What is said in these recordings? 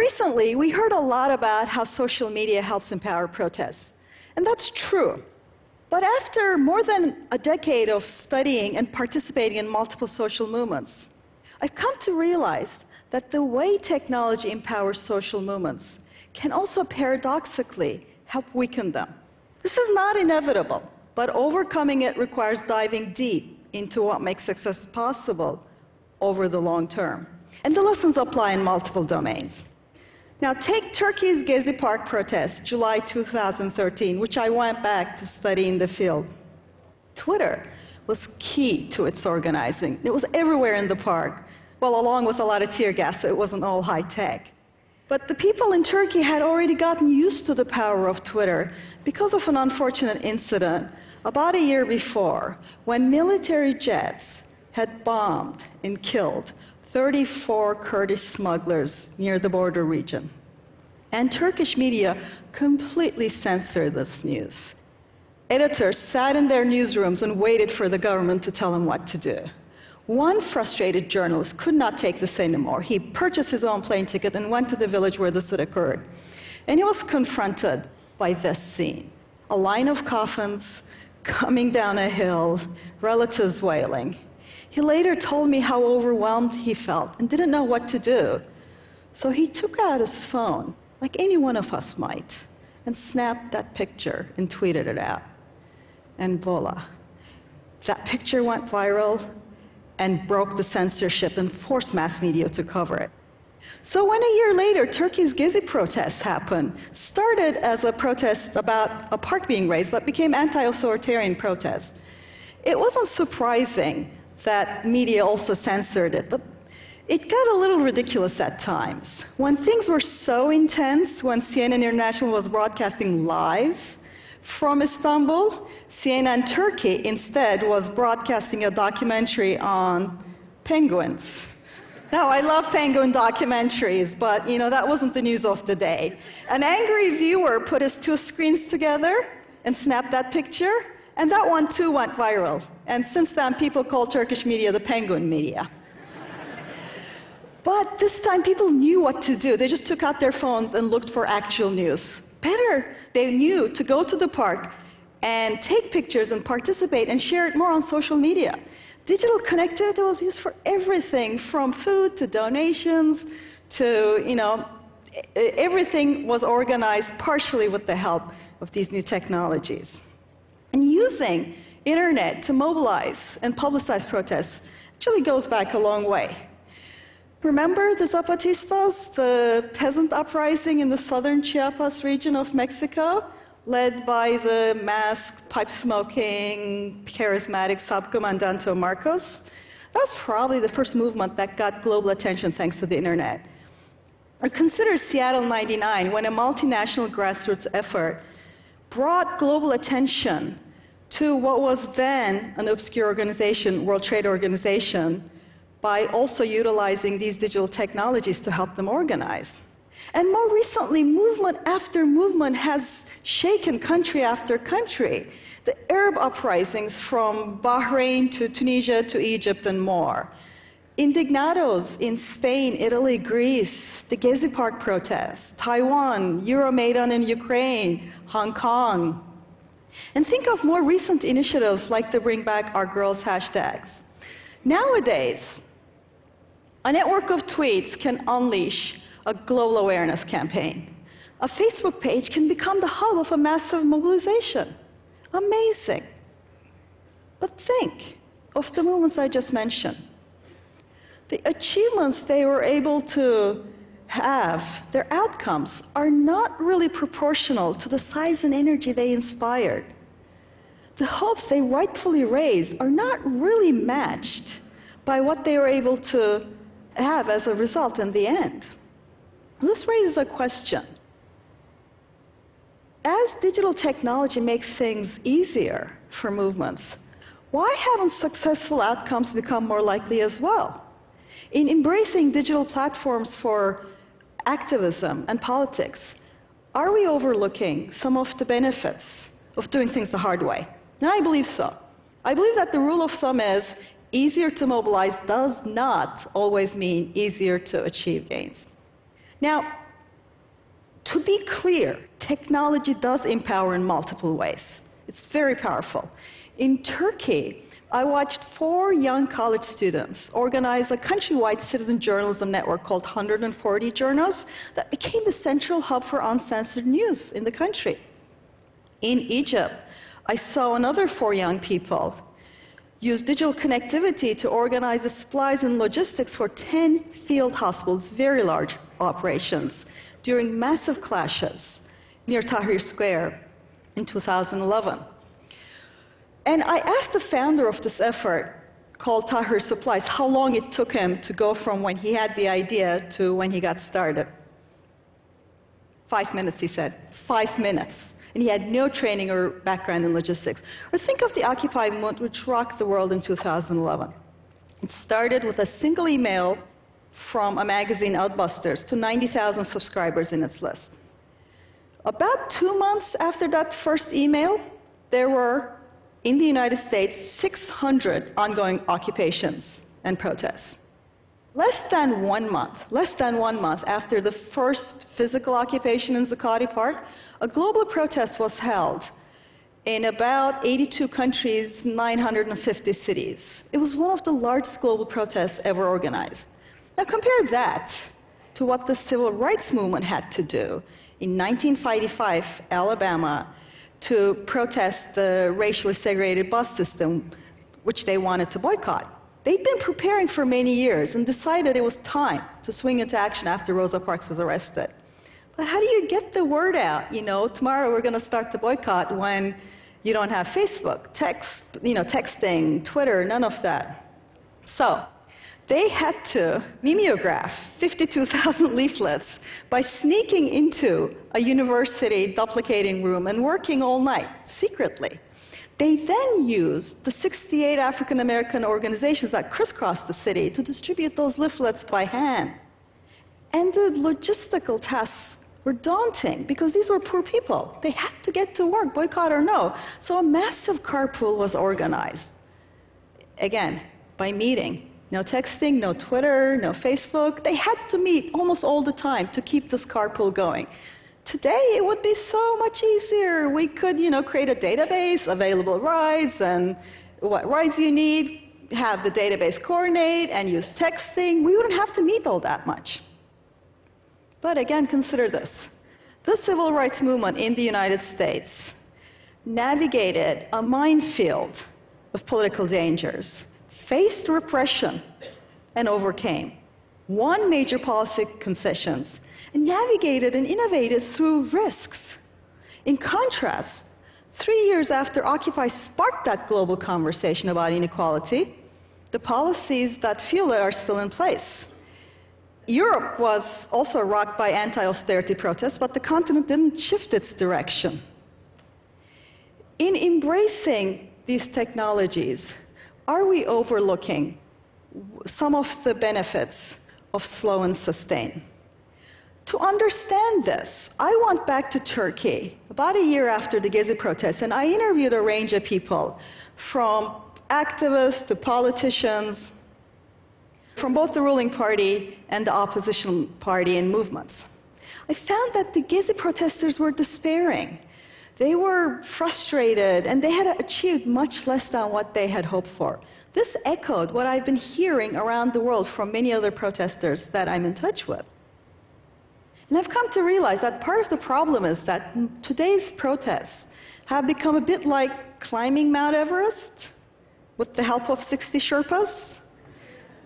recently, we heard a lot about how social media helps empower protests. And that's true. But after more than a decade of studying and participating in multiple social movements, I've come to realize that the way technology empowers social movements can also paradoxically help weaken them. This is not inevitable, but overcoming it requires diving deep into what makes success possible over the long term. And the lessons apply in multiple domains. Now, take Turkey's Gezi Park protest, July 2013, which I went back to study in the field. Twitter was key to its organizing. It was everywhere in the park, well, along with a lot of tear gas, so it wasn't all high tech. But the people in Turkey had already gotten used to the power of Twitter because of an unfortunate incident about a year before when military jets had bombed and killed 34 Kurdish smugglers near the border region. And Turkish media completely censored this news. Editors sat in their newsrooms and waited for the government to tell them what to do. One frustrated journalist could not take this anymore. He purchased his own plane ticket and went to the village where this had occurred. And he was confronted by this scene a line of coffins coming down a hill, relatives wailing. He later told me how overwhelmed he felt and didn't know what to do. So he took out his phone, like any one of us might, and snapped that picture and tweeted it out. And voila. That picture went viral and broke the censorship and forced mass media to cover it. So when a year later Turkey's Gezi protests happened, started as a protest about a park being razed, but became anti-authoritarian protests. It wasn't surprising that media also censored it, but it got a little ridiculous at times. When things were so intense, when CNN International was broadcasting live from Istanbul, CNN Turkey instead was broadcasting a documentary on penguins. Now, I love penguin documentaries, but you know, that wasn't the news of the day. An angry viewer put his two screens together and snapped that picture, and that one too went viral. And since then, people call Turkish media the penguin media. but this time, people knew what to do. They just took out their phones and looked for actual news. Better, they knew to go to the park and take pictures and participate and share it more on social media. Digital connectivity was used for everything from food to donations to, you know, everything was organized partially with the help of these new technologies. Using internet to mobilize and publicize protests actually goes back a long way. Remember the Zapatistas, the peasant uprising in the southern Chiapas region of Mexico, led by the masked, pipe smoking, charismatic subcomandante Marcos? That was probably the first movement that got global attention thanks to the internet. Or consider Seattle 99, when a multinational grassroots effort brought global attention to what was then an obscure organization, World Trade Organization, by also utilizing these digital technologies to help them organize. And more recently, movement after movement has shaken country after country. The Arab uprisings from Bahrain to Tunisia to Egypt and more. Indignados in Spain, Italy, Greece, the Gezi Park protests, Taiwan, Euromaidan in Ukraine, Hong Kong. And think of more recent initiatives like the Bring Back Our Girls hashtags. Nowadays, a network of tweets can unleash a global awareness campaign. A Facebook page can become the hub of a massive mobilization. Amazing. But think of the movements I just mentioned. The achievements they were able to have, their outcomes, are not really proportional to the size and energy they inspired. The hopes they rightfully raised are not really matched by what they were able to have as a result in the end. This raises a question. As digital technology makes things easier for movements, why haven't successful outcomes become more likely as well? In embracing digital platforms for activism and politics, are we overlooking some of the benefits of doing things the hard way? And I believe so. I believe that the rule of thumb is easier to mobilize does not always mean easier to achieve gains. Now, To be clear, technology does empower in multiple ways. It's very powerful. In Turkey, I watched four young college students organize a countrywide citizen journalism network called 140 Journos that became the central hub for uncensored news in the country. In Egypt, I saw another four young people use digital connectivity to organize the supplies and logistics for 10 field hospitals, very large operations, during massive clashes near Tahrir Square in 2011. And I asked the founder of this effort, called Tahrir Supplies, how long it took him to go from when he had the idea to when he got started. Five minutes, he said. Five minutes. And he had no training or background in logistics. Or think of the Occupy movement, which rocked the world in 2011. It started with a single email from a magazine, Adbusters, to 90,000 subscribers in its list. About two months after that first email, there were in the United States 600 ongoing occupations and protests. Less than one month, less than one month after the first physical occupation in Zuccotti Park, a global protest was held in about 82 countries, 950 cities. It was one of the largest global protests ever organized. Now compare that to what the civil rights movement had to do in 1955, Alabama, to protest the racially segregated bus system, which they wanted to boycott. They'd been preparing for many years and decided it was time to swing into action after Rosa Parks was arrested. But how do you get the word out? You know, tomorrow we're going to start the boycott when you don't have Facebook, text, you know, texting, Twitter, none of that. So they had to mimeograph 52,000 leaflets by sneaking into a university duplicating room and working all night secretly. They then used the 68 African American organizations that crisscrossed the city to distribute those leaflets by hand. And the logistical tasks were daunting because these were poor people. They had to get to work, boycott or no. So a massive carpool was organized. Again, by meeting no texting, no Twitter, no Facebook. They had to meet almost all the time to keep this carpool going. Today, it would be so much easier. We could, you know, create a database, available rides, and what rides you need, have the database coordinate, and use texting. We wouldn't have to meet all that much. But again, consider this. The civil rights movement in the United States navigated a minefield of political dangers faced repression and overcame, won major policy concessions, and navigated and innovated through risks. In contrast, three years after Occupy sparked that global conversation about inequality, the policies that fuel it are still in place. Europe was also rocked by anti austerity protests, but the continent didn't shift its direction. In embracing these technologies, are we overlooking some of the benefits of slow and sustain? To understand this, I went back to Turkey about a year after the Gezi protests, and I interviewed a range of people from activists to politicians, from both the ruling party and the opposition party and movements. I found that the Gezi protesters were despairing. They were frustrated and they had achieved much less than what they had hoped for. This echoed what I've been hearing around the world from many other protesters that I'm in touch with. And I've come to realize that part of the problem is that today's protests have become a bit like climbing Mount Everest with the help of 60 Sherpas,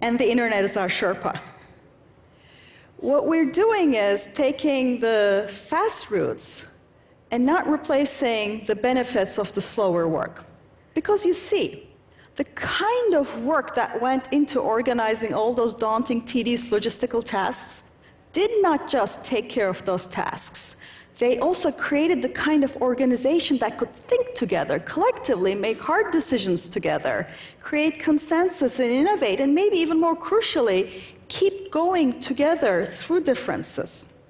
and the internet is our Sherpa. What we're doing is taking the fast routes and not replacing the benefits of the slower work. Because you see, the kind of work that went into organizing all those daunting, tedious logistical tasks did not just take care of those tasks. They also created the kind of organization that could think together, collectively make hard decisions together, create consensus and innovate, and maybe even more crucially, keep going together through differences.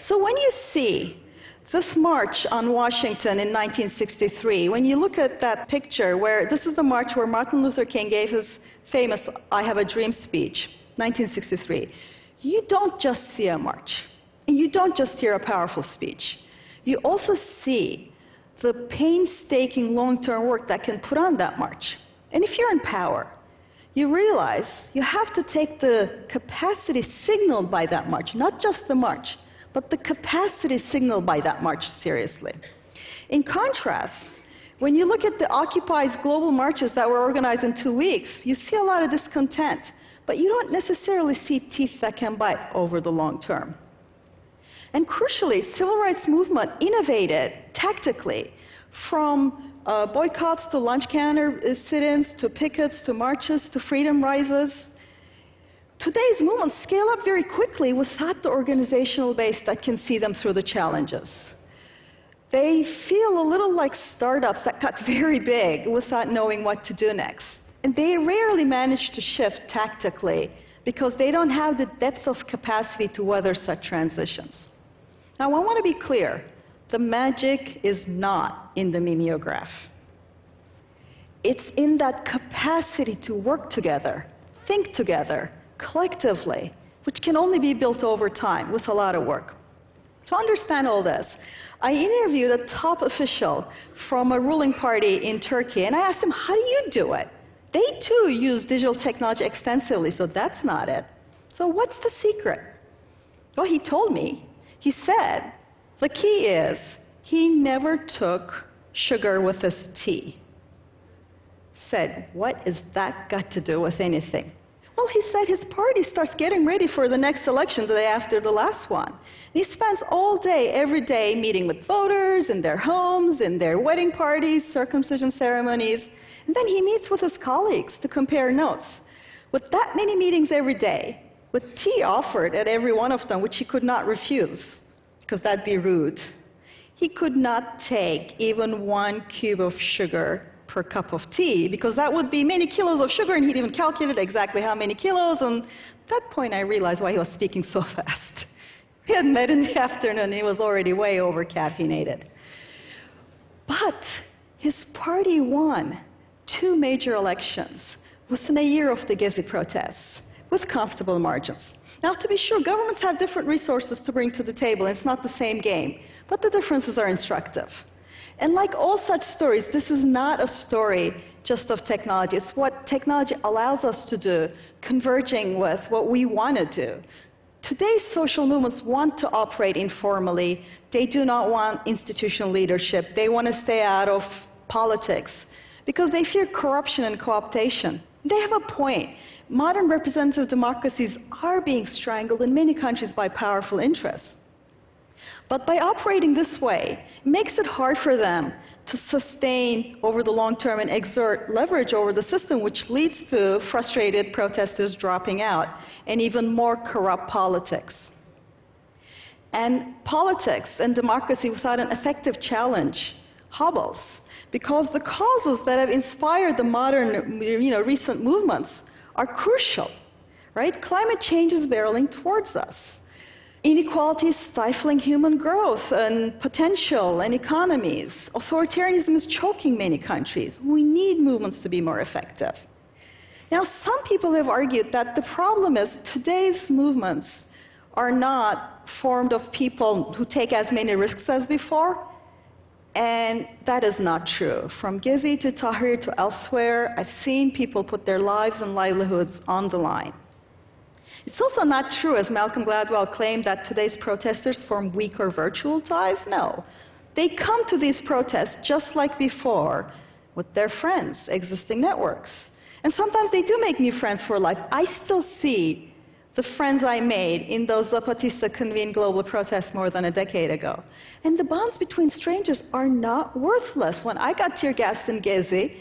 So when you see this march on Washington in 1963, when you look at that picture, where this is the march where Martin Luther King gave his famous I Have a Dream speech, 1963, you don't just see a march. And you don't just hear a powerful speech, you also see the painstaking long term work that can put on that march. And if you're in power, you realize you have to take the capacity signaled by that march, not just the march, but the capacity signaled by that march seriously. In contrast, when you look at the Occupy's global marches that were organized in two weeks, you see a lot of discontent, but you don't necessarily see teeth that can bite over the long term. And crucially, civil rights movement innovated tactically from uh, boycotts to lunch counter sit-ins to pickets to marches to freedom rides. Today's movements scale up very quickly without the organizational base that can see them through the challenges. They feel a little like startups that got very big without knowing what to do next. And they rarely manage to shift tactically because they don't have the depth of capacity to weather such transitions. Now, I want to be clear the magic is not in the mimeograph. It's in that capacity to work together, think together, collectively, which can only be built over time with a lot of work. To understand all this, I interviewed a top official from a ruling party in Turkey, and I asked him, How do you do it? They too use digital technology extensively, so that's not it. So, what's the secret? Well, he told me he said the key is he never took sugar with his tea. Said, What is that got to do with anything? Well, he said his party starts getting ready for the next election the day after the last one. And he spends all day, every day, meeting with voters in their homes, in their wedding parties, circumcision ceremonies. And then he meets with his colleagues to compare notes. With that many meetings every day, with tea offered at every one of them, which he could not refuse, because that'd be rude. He could not take even one cube of sugar per cup of tea, because that would be many kilos of sugar, and he'd even calculated exactly how many kilos. And at that point, I realized why he was speaking so fast. He had met in the afternoon, he was already way over caffeinated. But his party won two major elections within a year of the Gezi protests with comfortable margins. Now, to be sure, governments have different resources to bring to the table, and it's not the same game, but the differences are instructive. And like all such stories, this is not a story just of technology. It's what technology allows us to do, converging with what we want to do. Today's social movements want to operate informally. They do not want institutional leadership. They want to stay out of politics because they fear corruption and co optation. They have a point modern representative democracies are being strangled in many countries by powerful interests. But by operating this way, it makes it hard for them to sustain over the long term and exert leverage over the system, which leads to frustrated protesters dropping out and even more corrupt politics. And politics and democracy without an effective challenge hobbles because the causes that have inspired the modern, you know, recent movements are crucial, right? Climate change is barreling towards us. Inequality is stifling human growth and potential and economies. Authoritarianism is choking many countries. We need movements to be more effective. Now, some people have argued that the problem is today's movements are not formed of people who take as many risks as before, and that is not true. From Gezi to Tahrir to elsewhere, I've seen people put their lives and livelihoods on the line. It's also not true, as Malcolm Gladwell claimed, that today's protesters form weak or virtual ties. No. They come to these protests just like before with their friends, existing networks. And sometimes they do make new friends for life. I still see the friends I made in those Zapatista convened global protests more than a decade ago. And the bonds between strangers are not worthless. When I got tear gassed in Gezi,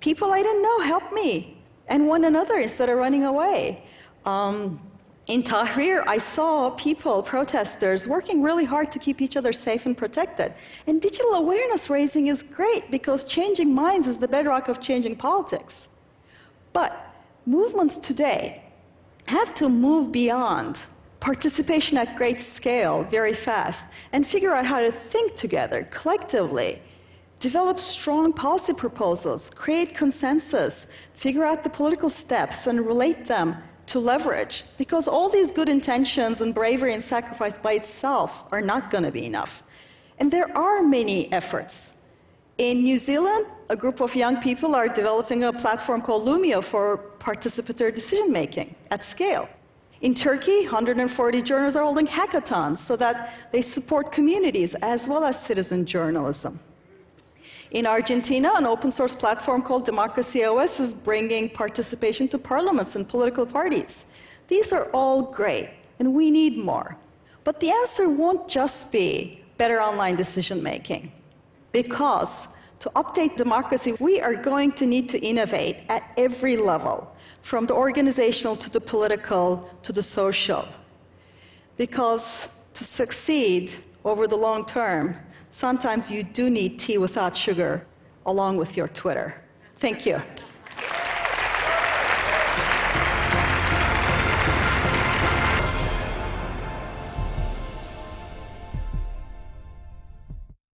people I didn't know helped me and one another instead of running away. Um, in Tahrir, I saw people, protesters, working really hard to keep each other safe and protected. And digital awareness raising is great because changing minds is the bedrock of changing politics. But movements today have to move beyond participation at great scale very fast and figure out how to think together collectively, develop strong policy proposals, create consensus, figure out the political steps, and relate them to leverage because all these good intentions and bravery and sacrifice by itself are not going to be enough. And there are many efforts. In New Zealand, a group of young people are developing a platform called Loomio for participatory decision making at scale. In Turkey, 140 Journos are holding hackathons so that they support communities as well as citizen journalism. In Argentina, an open source platform called Democracy OS is bringing participation to parliaments and political parties. These are all great, and we need more. But the answer won't just be better online decision making, because to update democracy, we are going to need to innovate at every level, from the organizational to the political to the social. Because to succeed over the long term, sometimes you do need tea without sugar along with your Twitter. Thank you.